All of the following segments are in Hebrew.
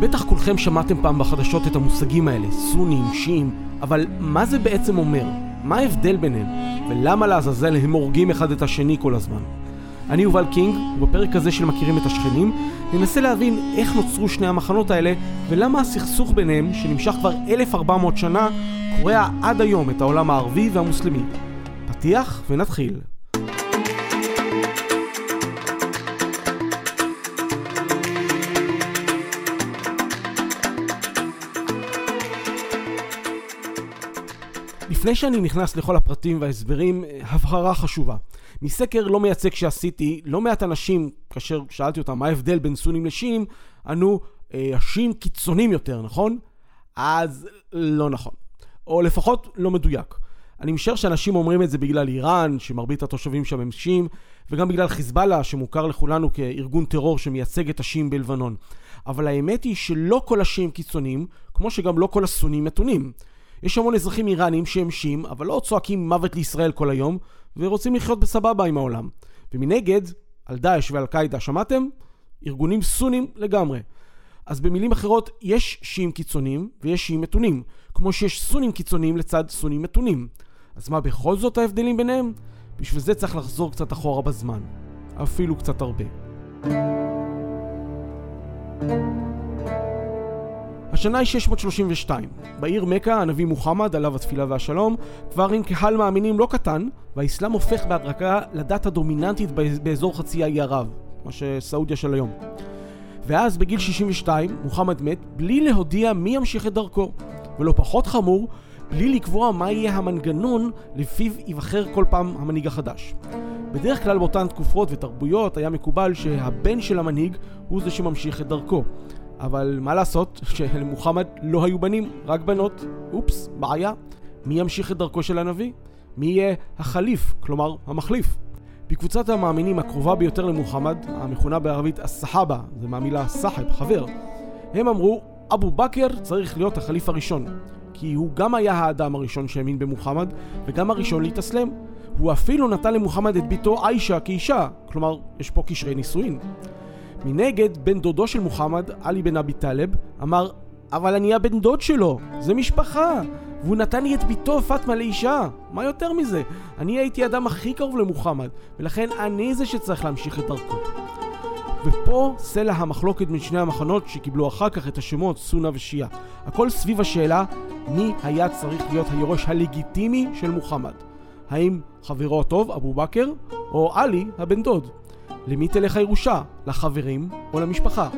בטח כולכם שמעתם פעם בחדשות את המושגים האלה, סונים, שיעים, אבל מה זה בעצם אומר? מה ההבדל ביניהם? ולמה לעזאזל הם הורגים אחד את השני כל הזמן? אני יובל קינג, ובפרק הזה של מכירים את השכנים, ננסה להבין איך נוצרו שני המחנות האלה, ולמה הסכסוך ביניהם, שנמשך כבר 1400 שנה, קורע עד היום את העולם הערבי והמוסלמי. פתיח ונתחיל. לפני שאני נכנס לכל הפרטים וההסברים, הבהרה חשובה. מסקר לא מייצג שעשיתי, לא מעט אנשים, כאשר שאלתי אותם מה ההבדל בין סונים לשיעים, ענו, אה, השיעים קיצונים יותר, נכון? אז לא נכון. או לפחות לא מדויק. אני משער שאנשים אומרים את זה בגלל איראן, שמרבית התושבים שם הם שיעים, וגם בגלל חיזבאללה, שמוכר לכולנו כארגון טרור שמייצג את השיעים בלבנון. אבל האמת היא שלא כל השיעים קיצוניים, כמו שגם לא כל הסונים מתונים. יש המון אזרחים איראנים שהם שיעים, אבל לא צועקים מוות לישראל כל היום, ורוצים לחיות בסבבה עם העולם. ומנגד, על דאעש ועל קאידה, שמעתם? ארגונים סונים לגמרי. אז במילים אחרות, יש שיעים קיצוניים ויש שיעים מתונים, כמו שיש סונים קיצוניים לצד סונים מתונים. אז מה בכל זאת ההבדלים ביניהם? בשביל זה צריך לחזור קצת אחורה בזמן. אפילו קצת הרבה. השנה היא 632. בעיר מכה הנביא מוחמד, עליו התפילה והשלום, כבר עם קהל מאמינים לא קטן, והאסלאם הופך בהדרגה לדת הדומיננטית באזור חצי האי ערב, מה שסעודיה של היום. ואז בגיל 62 מוחמד מת בלי להודיע מי ימשיך את דרכו. ולא פחות חמור, בלי לקבוע מה יהיה המנגנון לפיו ייבחר כל פעם המנהיג החדש. בדרך כלל באותן תקופות ותרבויות היה מקובל שהבן של המנהיג הוא זה שממשיך את דרכו. אבל מה לעשות שלמוחמד לא היו בנים, רק בנות. אופס, בעיה. מי ימשיך את דרכו של הנביא? מי יהיה החליף, כלומר המחליף? בקבוצת המאמינים הקרובה ביותר למוחמד, המכונה בערבית א-סחאבה, זה מהמילה סחב, חבר, הם אמרו, אבו בכר צריך להיות החליף הראשון. כי הוא גם היה האדם הראשון שהאמין במוחמד, וגם הראשון להתאסלם. הוא אפילו נתן למוחמד את ביתו עיישה כאישה, כלומר, יש פה קשרי נישואין. מנגד, בן דודו של מוחמד, עלי בן אבי טלב, אמר, אבל אני הבן דוד שלו, זה משפחה, והוא נתן לי את ביתו פאטמה לאישה, מה יותר מזה? אני הייתי האדם הכי קרוב למוחמד, ולכן אני זה שצריך להמשיך את דרכו. ופה סלע המחלוקת בין שני המחנות שקיבלו אחר כך את השמות סונה ושיעה. הכל סביב השאלה מי היה צריך להיות היורש הלגיטימי של מוחמד. האם חברו הטוב, אבו בכר, או עלי, הבן דוד? למי תלך הירושה? לחברים או למשפחה?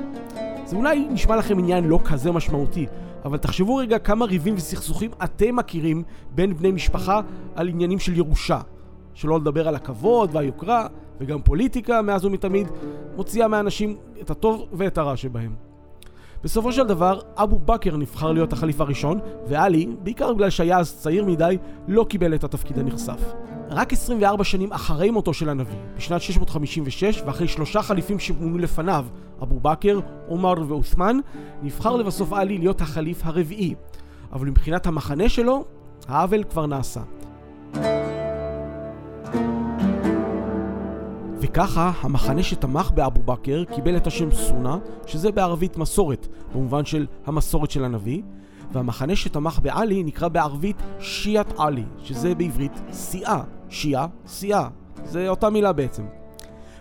זה אולי נשמע לכם עניין לא כזה משמעותי, אבל תחשבו רגע כמה ריבים וסכסוכים אתם מכירים בין בני משפחה על עניינים של ירושה. שלא לדבר על הכבוד והיוקרה, וגם פוליטיקה מאז ומתמיד, מוציאה מהאנשים את הטוב ואת הרע שבהם. בסופו של דבר, אבו בכר נבחר להיות החליף הראשון, ועלי, בעיקר בגלל שהיה אז צעיר מדי, לא קיבל את התפקיד הנכסף. רק 24 שנים אחרי מותו של הנביא, בשנת 656, ואחרי שלושה חליפים שמונו לפניו, אבו בכר, עומר ועות'מן, נבחר לבסוף עלי להיות החליף הרביעי. אבל מבחינת המחנה שלו, העוול כבר נעשה. וככה, המחנה שתמך באבו בכר קיבל את השם סונה, שזה בערבית מסורת, במובן של המסורת של הנביא, והמחנה שתמך בעלי נקרא בערבית שיעת עלי, שזה בעברית סיעה, שיעה, סיעה, זה אותה מילה בעצם.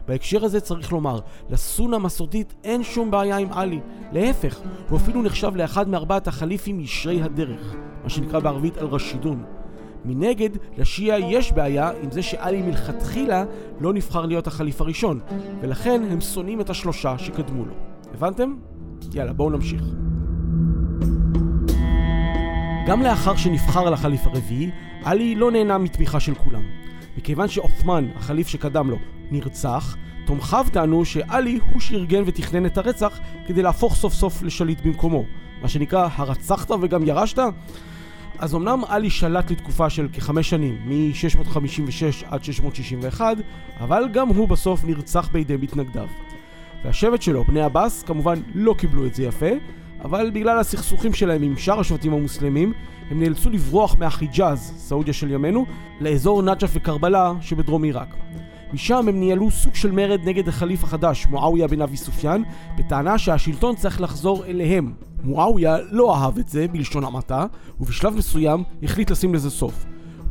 בהקשר הזה צריך לומר, לסונה המסורתית אין שום בעיה עם עלי. להפך, הוא אפילו נחשב לאחד מארבעת החליפים ישרי הדרך, מה שנקרא בערבית אל-רשידון. מנגד, לשיעה יש בעיה עם זה שעלי מלכתחילה לא נבחר להיות החליף הראשון, ולכן הם שונאים את השלושה שקדמו לו. הבנתם? יאללה, בואו נמשיך. גם לאחר שנבחר לחליף הרביעי, עלי לא נהנה מתמיכה של כולם. מכיוון שעות'מן, החליף שקדם לו, נרצח, תומכיו טענו שעלי הוא שארגן ותכנן את הרצח כדי להפוך סוף סוף לשליט במקומו. מה שנקרא, הרצחת וגם ירשת? אז אמנם עלי שלט לתקופה של כחמש שנים, מ-656 עד 661, אבל גם הוא בסוף נרצח בידי מתנגדיו. והשבט שלו, בני עבאס, כמובן לא קיבלו את זה יפה, אבל בגלל הסכסוכים שלהם עם שאר השבטים המוסלמים, הם נאלצו לברוח מהחיג'אז, סעודיה של ימינו, לאזור נג'ף וקרבלה שבדרום עיראק. משם הם ניהלו סוג של מרד נגד החליף החדש, מועאוויה בן אבי סופיאן, בטענה שהשלטון צריך לחזור אליהם. מועאוויה לא אהב את זה, בלשון המעטה, ובשלב מסוים החליט לשים לזה סוף.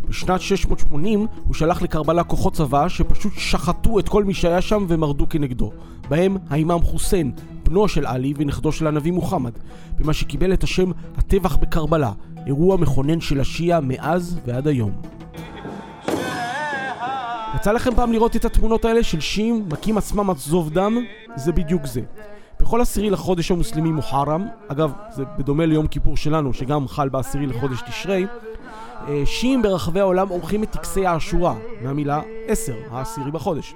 בשנת 680 הוא שלח לקרבלה כוחות צבא שפשוט שחטו את כל מי שהיה שם ומרדו כנגדו. בהם האימאם חוסיין, בנו של עלי ונכדו של הנביא מוחמד, במה שקיבל את השם הטבח בקרבלה, אירוע מכונן של השיעה מאז ועד היום. יצא לכם פעם לראות את התמונות האלה של שיעים מכים עצמם עד זוב דם? זה בדיוק זה. בכל עשירי לחודש המוסלמי מוחרם, אגב, זה בדומה ליום כיפור שלנו, שגם חל בעשירי לחודש תשרי, שיעים ברחבי העולם עורכים את טקסי האשורה, מהמילה עשר, העשירי בחודש.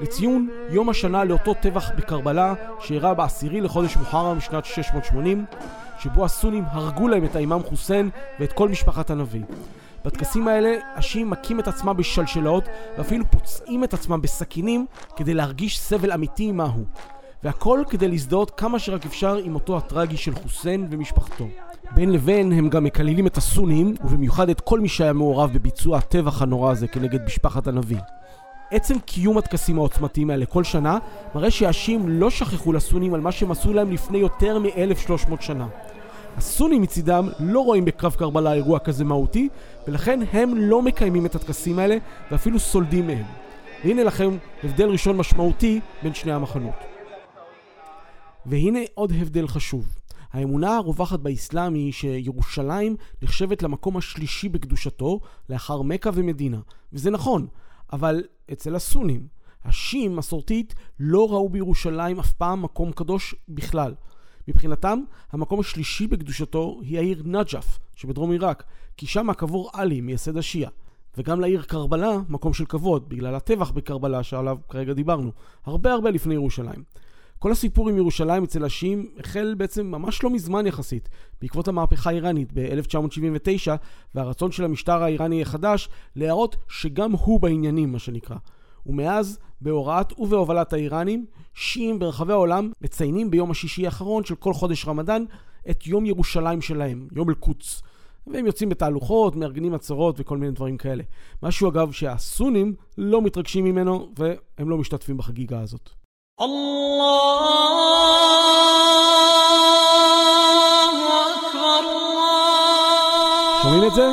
לציון יום השנה לאותו טבח בקרבלה שאירע בעשירי לחודש מוחרם בשנת 680, שבו הסונים הרגו להם את האימאם חוסיין ואת כל משפחת הנביא. בטקסים האלה השיעים מכים את עצמם בשלשלאות ואפילו פוצעים את עצמם בסכינים כדי להרגיש סבל אמיתי מהו. והכל כדי להזדהות כמה שרק אפשר עם מותו הטרגי של חוסיין ומשפחתו. בין לבין הם גם מקללים את הסונים, ובמיוחד את כל מי שהיה מעורב בביצוע הטבח הנורא הזה כנגד משפחת הנביא. עצם קיום הטקסים העוצמתיים האלה כל שנה, מראה שהשיעים לא שכחו לסונים על מה שהם עשו להם לפני יותר מ-1300 שנה. הסונים מצידם לא רואים בקרב קרבלה אירוע כזה מהותי, ולכן הם לא מקיימים את הטקסים האלה, ואפילו סולדים מהם. והנה לכם הבדל ראשון משמעותי בין שני המחנות. והנה עוד הבדל חשוב. האמונה הרווחת באסלאם היא שירושלים נחשבת למקום השלישי בקדושתו לאחר מכה ומדינה. וזה נכון, אבל אצל הסונים, השיעים מסורתית לא ראו בירושלים אף פעם מקום קדוש בכלל. מבחינתם, המקום השלישי בקדושתו היא העיר נג'ף שבדרום עיראק, כי שם קבור עלי, מייסד השיעה. וגם לעיר קרבלה, מקום של כבוד, בגלל הטבח בקרבלה שעליו כרגע דיברנו, הרבה הרבה לפני ירושלים. כל הסיפור עם ירושלים אצל השיעים החל בעצם ממש לא מזמן יחסית, בעקבות המהפכה האיראנית ב-1979 והרצון של המשטר האיראני החדש להראות שגם הוא בעניינים, מה שנקרא. ומאז, בהוראת ובהובלת האיראנים, שיעים ברחבי העולם מציינים ביום השישי האחרון של כל חודש רמדאן את יום ירושלים שלהם, יום אל-קודס. והם יוצאים בתהלוכות, מארגנים עצרות וכל מיני דברים כאלה. משהו אגב שהסונים לא מתרגשים ממנו והם לא משתתפים בחגיגה הזאת. שומעים את זה?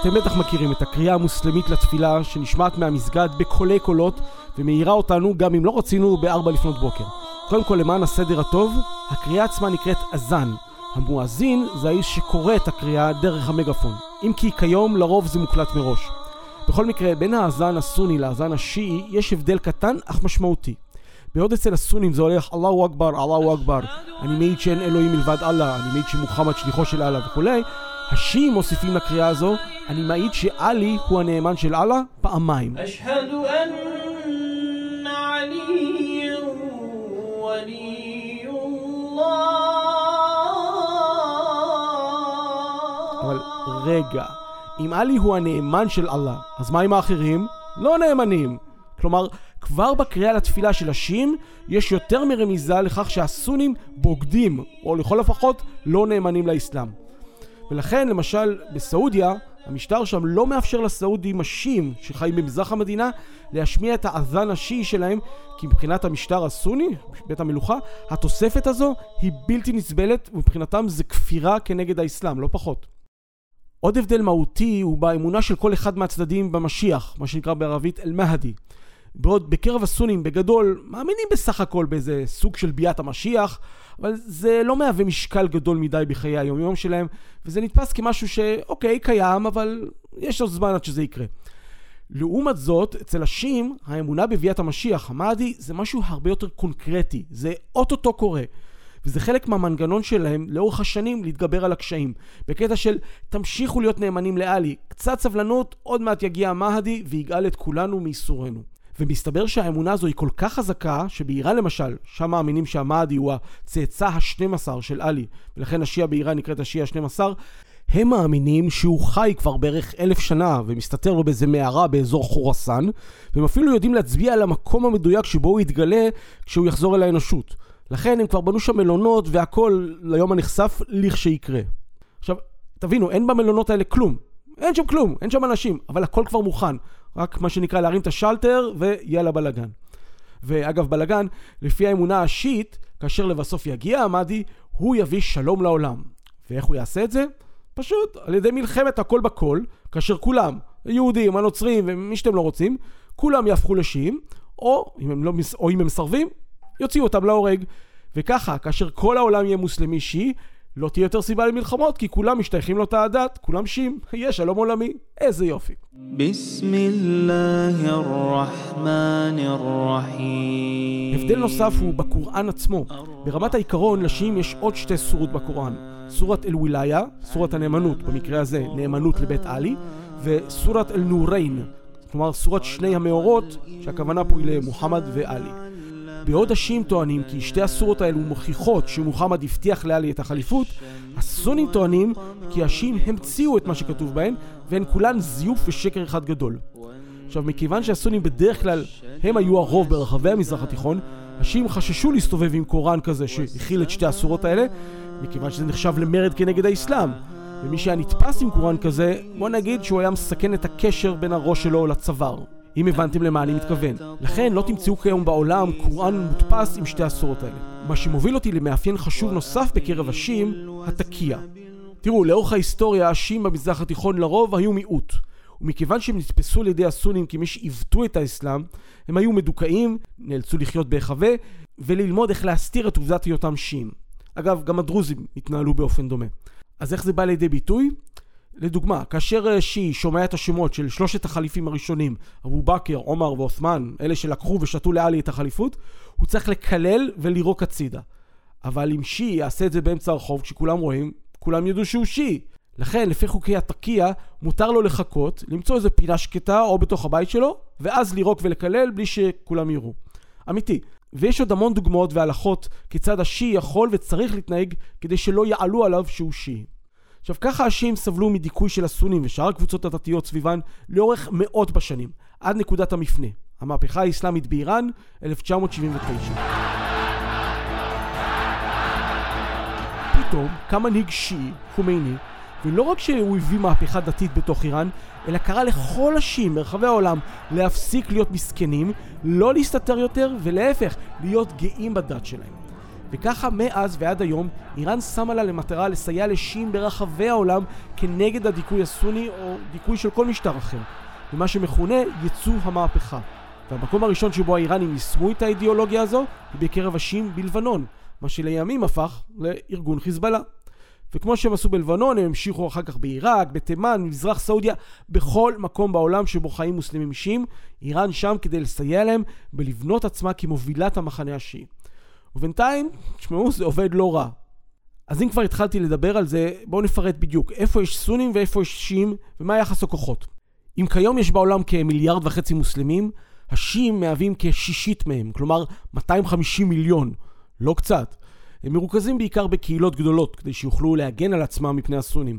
אתם בטח מכירים את הקריאה המוסלמית לתפילה שנשמעת מהמסגד בקולי קולות ומאירה אותנו גם אם לא רצינו בארבע לפנות בוקר. קודם כל למען הסדר הטוב, הקריאה עצמה נקראת אזן. המואזין זה האיש שקורא את הקריאה דרך המגפון. אם כי כיום לרוב זה מוקלט מראש. בכל מקרה, בין האזן הסוני לאזן השיעי יש הבדל קטן אך משמעותי. בעוד אצל הסונים זה הולך אללהו אכבר, אללהו אכבר, אני מעיד שאין אלוהים מלבד אללה, אני מעיד שמוחמד שליחו של אללה וכולי, השיעים מוסיפים לקריאה הזו, אני מעיד שעלי הוא הנאמן של אללה פעמיים. אבל רגע, אם עלי הוא הנאמן של אללה, אז מה עם האחרים? לא נאמנים. כלומר, כבר בקריאה לתפילה של השיעים יש יותר מרמיזה לכך שהסונים בוגדים, או לכל הפחות לא נאמנים לאסלאם. ולכן למשל בסעודיה, המשטר שם לא מאפשר לסעודים השיעים שחיים במזרח המדינה להשמיע את האזן השיעי שלהם כי מבחינת המשטר הסוני, בית המלוכה, התוספת הזו היא בלתי נסבלת ומבחינתם זה כפירה כנגד האסלאם, לא פחות. עוד הבדל מהותי הוא באמונה של כל אחד מהצדדים במשיח, מה שנקרא בערבית אל-מהדי. בעוד בקרב הסונים בגדול מאמינים בסך הכל באיזה סוג של ביאת המשיח, אבל זה לא מהווה משקל גדול מדי בחיי היומיום שלהם, וזה נתפס כמשהו שאוקיי, קיים, אבל יש עוד זמן עד שזה יקרה. לעומת זאת, אצל השיעים, האמונה בביאת המשיח, המאדי, זה משהו הרבה יותר קונקרטי, זה אוטוטו קורה. וזה חלק מהמנגנון שלהם לאורך השנים להתגבר על הקשיים. בקטע של תמשיכו להיות נאמנים לאלי, קצת סבלנות, עוד מעט יגיע המהדי ויגאל את כולנו מייסורנו. ומסתבר שהאמונה הזו היא כל כך חזקה, שבאיראן למשל, שם מאמינים שהמאדי הוא הצאצא ה-12 של עלי, ולכן השיעה באיראן נקראת השיעה ה-12, הם מאמינים שהוא חי כבר בערך אלף שנה ומסתתר לו באיזה מערה באזור חורסן, והם אפילו יודעים להצביע על המקום המדויק שבו הוא יתגלה כשהוא יחזור אל האנושות. לכן הם כבר בנו שם מלונות והכל ליום הנחשף לכשיקרה. עכשיו, תבינו, אין במלונות האלה כלום. אין שם כלום, אין שם אנשים, אבל הכל כבר מוכן. רק מה שנקרא להרים את השלטר ויאללה בלאגן. ואגב, בלאגן, לפי האמונה השיעית, כאשר לבסוף יגיע המאדי, הוא יביא שלום לעולם. ואיך הוא יעשה את זה? פשוט על ידי מלחמת הכל בכל, כאשר כולם, היהודים, הנוצרים ומי שאתם לא רוצים, כולם יהפכו לשיעים, או לא, או אם הם מסרבים, יוציאו אותם להורג. וככה, כאשר כל העולם יהיה מוסלמי שיעי, לא תהיה יותר סיבה למלחמות, כי כולם משתייכים לאותה הדת, כולם שיעים, יהיה שלום עולמי. איזה יופי. הבדל נוסף הוא בקוראן עצמו. ברמת העיקרון, לשיעים יש עוד שתי סורות בקוראן. סורת אל-וילאיה, סורת הנאמנות, במקרה הזה נאמנות לבית עלי, וסורת אל-נוריין, כלומר סורת שני המאורות, שהכוונה פה היא למוחמד ועלי. בעוד השיעים טוענים כי שתי הסורות האלו מוכיחות שמוחמד הבטיח לעלי את החליפות, הסונים טוענים כי השיעים המציאו את מה שכתוב בהן, והן כולן זיוף ושקר אחד גדול. עכשיו, מכיוון שהסונים בדרך כלל הם היו הרוב ברחבי המזרח התיכון, השיעים חששו להסתובב עם קוראן כזה שהכיל את שתי הסורות האלה, מכיוון שזה נחשב למרד כנגד האסלאם. ומי שהיה נתפס עם קוראן כזה, בוא נגיד שהוא היה מסכן את הקשר בין הראש שלו לצוואר. אם הבנתם למה אני מתכוון. לכן לא תמצאו כיום בעולם קוראן מודפס עם שתי הסורות האלה. מה שמוביל אותי למאפיין חשוב נוסף בקרב השיעים, התקיע. תראו, לאורך ההיסטוריה השיעים במזרח התיכון לרוב היו מיעוט. ומכיוון שהם נתפסו על ידי הסונים כמי שעיוותו את האסלאם, הם היו מדוכאים, נאלצו לחיות בהיחווה, וללמוד איך להסתיר את עובדת היותם שיעים. אגב, גם הדרוזים התנהלו באופן דומה. אז איך זה בא לידי ביטוי? לדוגמה, כאשר שיעי שומע את השמות של שלושת החליפים הראשונים, אבו בכר, עומר ועות'מן, אלה שלקחו ושתו לעלי את החליפות, הוא צריך לקלל ולירוק הצידה. אבל אם שיעי יעשה את זה באמצע הרחוב, כשכולם רואים, כולם ידעו שהוא שיעי. לכן, לפי חוקי התקיע, מותר לו לחכות, למצוא איזה פינה שקטה או בתוך הבית שלו, ואז לירוק ולקלל בלי שכולם יראו. אמיתי. ויש עוד המון דוגמאות והלכות כיצד השיעי יכול וצריך להתנהג כדי שלא יעלו עליו שהוא שיעי. עכשיו ככה השיעים סבלו מדיכוי של הסונים ושאר הקבוצות הדתיות סביבן לאורך מאות בשנים, עד נקודת המפנה, המהפכה האסלאמית באיראן, 1979. פתאום קם מנהיג שיעי, חומייני, ולא רק שהוא הביא מהפכה דתית בתוך איראן, אלא קרא לכל השיעים מרחבי העולם להפסיק להיות מסכנים, לא להסתתר יותר, ולהפך, להיות גאים בדת שלהם. וככה מאז ועד היום איראן שמה לה למטרה לסייע לשיעים ברחבי העולם כנגד הדיכוי הסוני או דיכוי של כל משטר אחר, במה שמכונה ייצוא המהפכה. והמקום הראשון שבו האיראנים יישמו את האידיאולוגיה הזו היא בקרב השיעים בלבנון, מה שלימים הפך לארגון חיזבאללה. וכמו שהם עשו בלבנון, הם המשיכו אחר כך בעיראק, בתימן, במזרח סעודיה, בכל מקום בעולם שבו חיים מוסלמים שיעים, איראן שם כדי לסייע להם בלבנות עצמה כמובילת המחנה השיעי. ובינתיים, תשמעו, זה עובד לא רע. אז אם כבר התחלתי לדבר על זה, בואו נפרט בדיוק איפה יש סונים ואיפה יש שיעים ומה יחס הכוחות. אם כיום יש בעולם כמיליארד וחצי מוסלמים, השיעים מהווים כשישית מהם, כלומר 250 מיליון, לא קצת. הם מרוכזים בעיקר בקהילות גדולות, כדי שיוכלו להגן על עצמם מפני הסונים.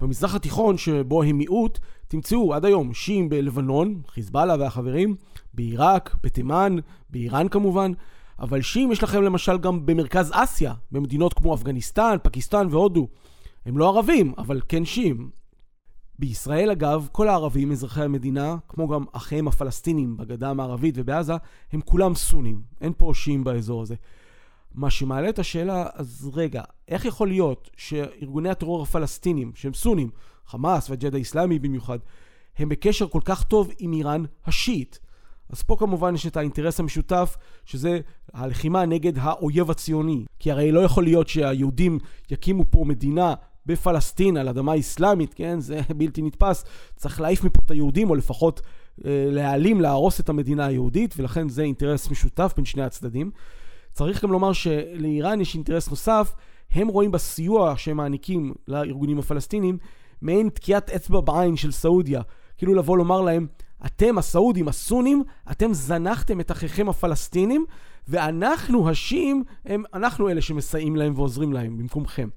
במזרח התיכון, שבו הם מיעוט, תמצאו עד היום שיעים בלבנון, חיזבאללה והחברים, בעיראק, בתימן, באיראן כמובן, אבל שיעים יש לכם למשל גם במרכז אסיה, במדינות כמו אפגניסטן, פקיסטן והודו. הם לא ערבים, אבל כן שיעים. בישראל אגב, כל הערבים אזרחי המדינה, כמו גם אחיהם הפלסטינים בגדה המערבית ובעזה, הם כולם סונים. אין פה שיעים באזור הזה. מה שמעלה את השאלה, אז רגע, איך יכול להיות שארגוני הטרור הפלסטינים, שהם סונים, חמאס והג'יהאד האיסלאמי במיוחד, הם בקשר כל כך טוב עם איראן השיעית? אז פה כמובן יש את האינטרס המשותף, שזה הלחימה נגד האויב הציוני. כי הרי לא יכול להיות שהיהודים יקימו פה מדינה בפלסטין, על אדמה אסלאמית, כן? זה בלתי נתפס. צריך להעיף מפה את היהודים, או לפחות אה, להעלים, להרוס את המדינה היהודית, ולכן זה אינטרס משותף בין שני הצדדים. צריך גם לומר שלאיראן יש אינטרס נוסף, הם רואים בסיוע שהם מעניקים לארגונים הפלסטינים מעין תקיעת אצבע בעין של סעודיה. כאילו לבוא לומר להם, אתם הסעודים, הסונים, אתם זנחתם את אחיכם הפלסטינים, ואנחנו, השיעים, הם, אנחנו אלה שמסייעים להם ועוזרים להם במקומכם.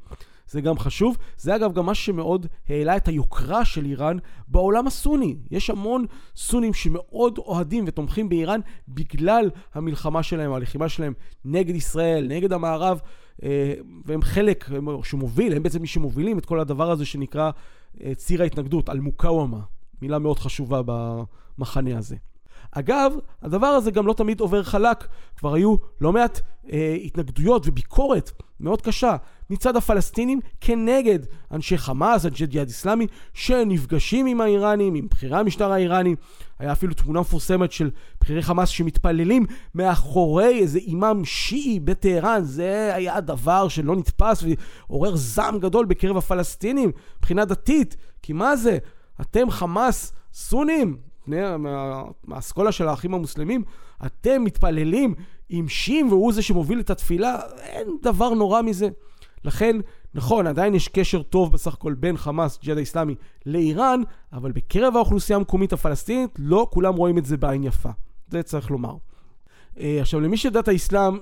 זה גם חשוב. זה אגב גם מה שמאוד העלה את היוקרה של איראן בעולם הסוני. יש המון סונים שמאוד אוהדים ותומכים באיראן בגלל המלחמה שלהם, הלחימה שלהם נגד ישראל, נגד המערב, אה, והם חלק שמוביל, הם בעצם מי שמובילים את כל הדבר הזה שנקרא אה, ציר ההתנגדות, אל-מוקאוומה. מילה מאוד חשובה במחנה הזה. אגב, הדבר הזה גם לא תמיד עובר חלק. כבר היו לא מעט אה, התנגדויות וביקורת מאוד קשה מצד הפלסטינים כנגד אנשי חמאס, אנשי ג'יהאד איסלאמי, שנפגשים עם האיראנים, עם בכירי המשטר האיראני. היה אפילו תמונה מפורסמת של בכירי חמאס שמתפללים מאחורי איזה אימאם שיעי בטהרן. זה היה דבר שלא נתפס ועורר זעם גדול בקרב הפלסטינים מבחינה דתית. כי מה זה? אתם חמאס סונים, מהאסכולה של האחים המוסלמים, אתם מתפללים עם שים והוא זה שמוביל את התפילה, אין דבר נורא מזה. לכן, נכון, עדיין יש קשר טוב בסך הכל בין חמאס, ג'יהאד האיסלאמי, לאיראן, אבל בקרב האוכלוסייה המקומית הפלסטינית, לא כולם רואים את זה בעין יפה. זה צריך לומר. אה, עכשיו, למי שדת האסלאם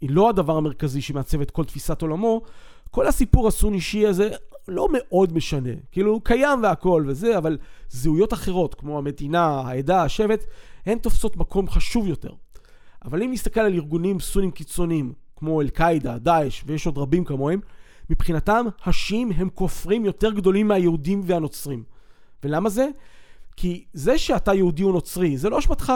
היא לא הדבר המרכזי שמעצב את כל תפיסת עולמו, כל הסיפור הסוני-שיעי הזה לא מאוד משנה. כאילו, הוא קיים והכל וזה, אבל זהויות אחרות, כמו המדינה, העדה, השבט, הן תופסות מקום חשוב יותר. אבל אם נסתכל על ארגונים סונים קיצוניים, כמו אל-קאעידה, דאעש, ויש עוד רבים כמוהם, מבחינתם, השיעים הם כופרים יותר גדולים מהיהודים והנוצרים. ולמה זה? כי זה שאתה יהודי או נוצרי, זה לא אשמתך.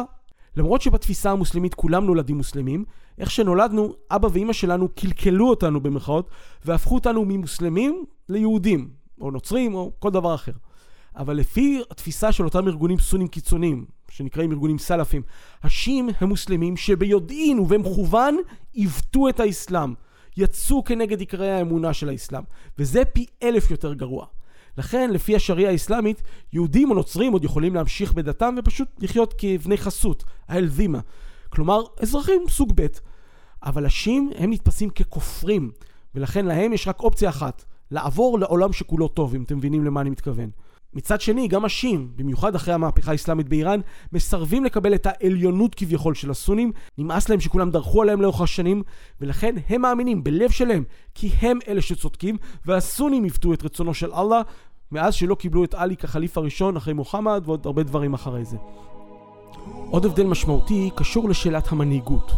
למרות שבתפיסה המוסלמית כולם נולדים מוסלמים, איך שנולדנו, אבא ואימא שלנו קלקלו אותנו במרכאות, והפכו אותנו ממוסלמים ליהודים, או נוצרים, או כל דבר אחר. אבל לפי התפיסה של אותם ארגונים סונים קיצוניים, שנקראים ארגונים סלאפים, השיעים הם מוסלמים שביודעין ובמכוון עיוותו את האסלאם, יצאו כנגד עיקרי האמונה של האסלאם, וזה פי אלף יותר גרוע. לכן, לפי השריעה האסלאמית, יהודים או נוצרים עוד יכולים להמשיך בדתם ופשוט לחיות כבני חסות, האלזימה. כלומר, אזרחים סוג ב'. אבל השיעים הם נתפסים ככופרים, ולכן להם יש רק אופציה אחת, לעבור לעולם שכולו טוב, אם אתם מבינים למה אני מתכוון. מצד שני, גם השיעים, במיוחד אחרי המהפכה האסלאמית באיראן, מסרבים לקבל את העליונות כביכול של הסונים, נמאס להם שכולם דרכו עליהם לאורך השנים, ולכן הם מאמינים בלב שלהם, כי הם אלה שצודקים, והסונים יפתו את רצונו של אללה, מאז שלא קיבלו את עלי כחליף הראשון אחרי מוחמד, ועוד הרבה דברים אחרי זה. עוד הבדל משמעותי קשור לשאלת המנהיגות.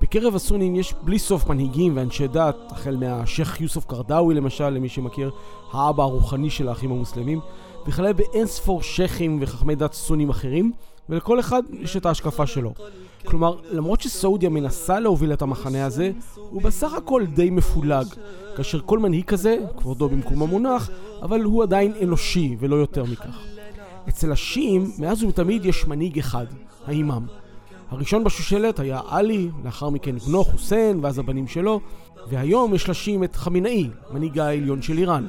בקרב הסונים יש בלי סוף מנהיגים ואנשי דת, החל מהשייח' יוסוף קרדאווי למשל, למי שמכיר, האבא הרוחני של האחים המוסלמים, וכלה באין ספור שייחים וחכמי דת סונים אחרים, ולכל אחד יש את ההשקפה שלו. כלומר, למרות שסעודיה מנסה להוביל את המחנה הזה, הוא בסך הכל די מפולג, כאשר כל מנהיג כזה, כבודו במקום המונח, אבל הוא עדיין אנושי ולא יותר מכך. אצל השיעים, מאז ומתמיד יש מנהיג אחד, האימאם. הראשון בשושלת היה עלי, לאחר מכן בנו חוסיין, ואז הבנים שלו, והיום יש לשיעים את חמינאי, מנהיג העליון של איראן.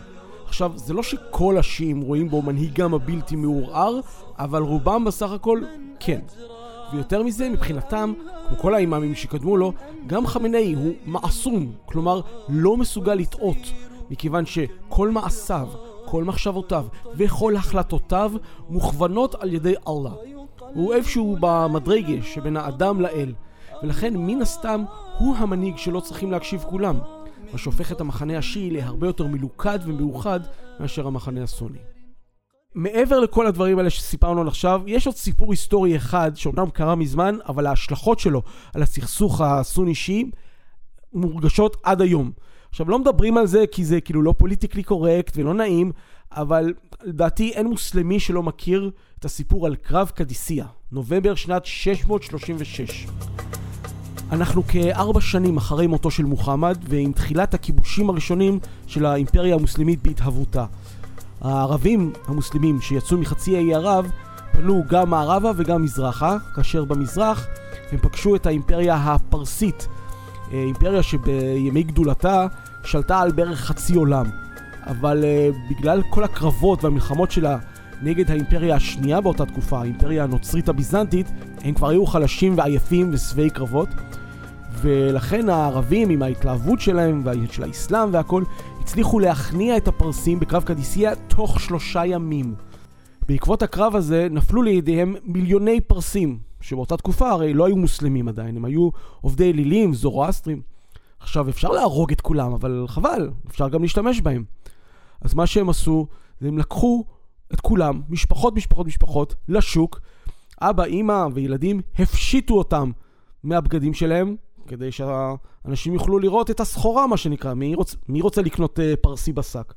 עכשיו, זה לא שכל השיעים רואים בו מנהיגם הבלתי מעורער, אבל רובם בסך הכל כן. ויותר מזה, מבחינתם, כמו כל האימאמים שקדמו לו, גם חמינאי הוא מעסום, כלומר לא מסוגל לטעות, מכיוון שכל מעשיו, כל מחשבותיו וכל החלטותיו מוכוונות על ידי אללה. הוא איפשהו במדרגה שבין האדם לאל, ולכן מן הסתם הוא המנהיג שלא צריכים להקשיב כולם. מה שהופך את המחנה השיעי להרבה יותר מלוכד ומאוחד מאשר המחנה הסוני. מעבר לכל הדברים האלה שסיפרנו עכשיו, יש עוד סיפור היסטורי אחד שאומנם קרה מזמן, אבל ההשלכות שלו על הסכסוך הסוני-שיעי מורגשות עד היום. עכשיו, לא מדברים על זה כי זה כאילו לא פוליטיקלי קורקט ולא נעים, אבל לדעתי אין מוסלמי שלא מכיר את הסיפור על קרב קדיסיה, נובמבר שנת 636. אנחנו כארבע שנים אחרי מותו של מוחמד ועם תחילת הכיבושים הראשונים של האימפריה המוסלמית בהתהוותה. הערבים המוסלמים שיצאו מחצי האי ערב פנו גם מערבה וגם מזרחה, כאשר במזרח הם פגשו את האימפריה הפרסית, אה, אימפריה שבימי גדולתה שלטה על בערך חצי עולם. אבל uh, בגלל כל הקרבות והמלחמות שלה נגד האימפריה השנייה באותה תקופה, האימפריה הנוצרית הביזנטית, הם כבר היו חלשים ועייפים ושבעי קרבות. ולכן הערבים עם ההתלהבות שלהם, של האסלאם והכל, הצליחו להכניע את הפרסים בקרב קדיסיה תוך שלושה ימים. בעקבות הקרב הזה נפלו לידיהם מיליוני פרסים, שבאותה תקופה הרי לא היו מוסלמים עדיין, הם היו עובדי אלילים, זורואסטרים. עכשיו אפשר להרוג את כולם, אבל חבל, אפשר גם להשתמש בהם. אז מה שהם עשו, זה הם לקחו את כולם, משפחות, משפחות, משפחות, לשוק. אבא, אימא וילדים הפשיטו אותם מהבגדים שלהם, כדי שהאנשים יוכלו לראות את הסחורה, מה שנקרא. מי, רוצ, מי רוצה לקנות uh, פרסי בשק?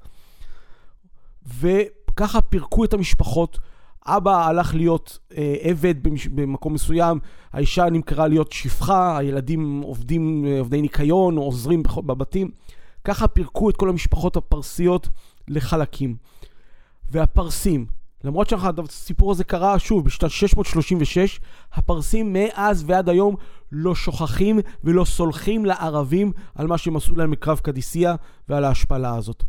וככה פירקו את המשפחות, אבא הלך להיות אה, עבד במקום מסוים, האישה נמכרה להיות שפחה, הילדים עובדים, אה, עובדי ניקיון, עוזרים בבתים. ככה פירקו את כל המשפחות הפרסיות לחלקים. והפרסים, למרות שהסיפור הזה קרה שוב בשנת 636, הפרסים מאז ועד היום לא שוכחים ולא סולחים לערבים על מה שהם עשו להם בקרב קדיסיה ועל ההשפלה הזאת.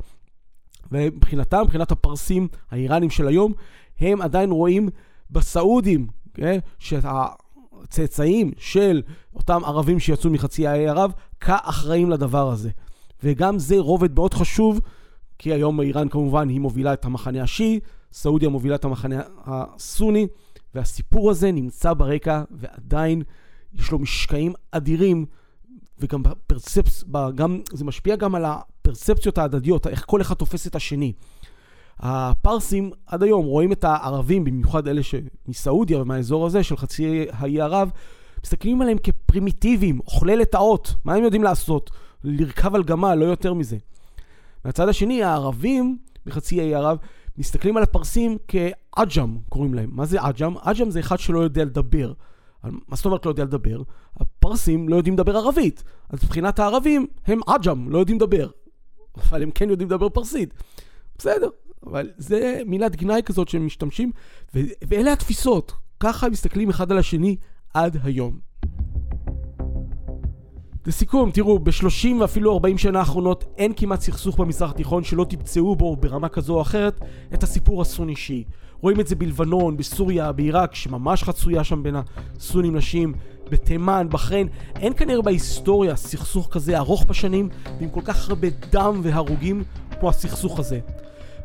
ומבחינתם, מבחינת הפרסים האיראנים של היום, הם עדיין רואים בסעודים, כן, שהצאצאים של אותם ערבים שיצאו מחצי האי ערב, כאחראים לדבר הזה. וגם זה רובד מאוד חשוב, כי היום איראן כמובן היא מובילה את המחנה השיעי, סעודיה מובילה את המחנה הסוני, והסיפור הזה נמצא ברקע ועדיין יש לו משקעים אדירים, וגם בפרספס, גם, זה משפיע גם על הפרספציות ההדדיות, איך כל אחד תופס את השני. הפרסים עד היום רואים את הערבים, במיוחד אלה שמסעודיה ומהאזור הזה של חצי האי ערב, מסתכלים עליהם כפרימיטיביים, אוכלי לטאות, מה הם יודעים לעשות? לרכב על גמל, לא יותר מזה. מהצד השני, הערבים בחצי האי ערב מסתכלים על הפרסים כעג'ם, קוראים להם. מה זה עג'ם? עג'ם זה אחד שלא יודע לדבר. מה זאת אומרת לא יודע לדבר? הפרסים לא יודעים לדבר ערבית. אז מבחינת הערבים הם עג'ם, לא יודעים לדבר. אבל הם כן יודעים לדבר פרסית. בסדר, אבל זה מילת גנאי כזאת שהם משתמשים, ו- ואלה התפיסות. ככה מסתכלים אחד על השני עד היום. לסיכום, תראו, ב-30 ואפילו 40 שנה האחרונות אין כמעט סכסוך במזרח התיכון שלא תמצאו בו ברמה כזו או אחרת את הסיפור הסוני-שיעי. רואים את זה בלבנון, בסוריה, בעיראק, שממש חצויה שם בין הסונים לשיעים, בתימן, בחריין. אין כנראה בהיסטוריה סכסוך כזה ארוך בשנים, ועם כל כך הרבה דם והרוגים כמו הסכסוך הזה.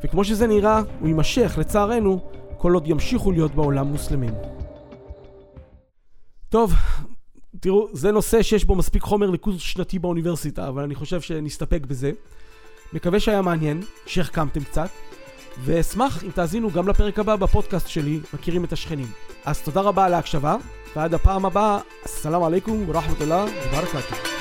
וכמו שזה נראה, הוא יימשך, לצערנו, כל עוד ימשיכו להיות בעולם מוסלמים. טוב, תראו, זה נושא שיש בו מספיק חומר לקורס שנתי באוניברסיטה, אבל אני חושב שנסתפק בזה. מקווה שהיה מעניין, שהחכמתם קצת, ואשמח אם תאזינו גם לפרק הבא בפודקאסט שלי, מכירים את השכנים. אז תודה רבה על ההקשבה, ועד הפעם הבאה, אסלאם עליכום ורחמת אללה וברכתו.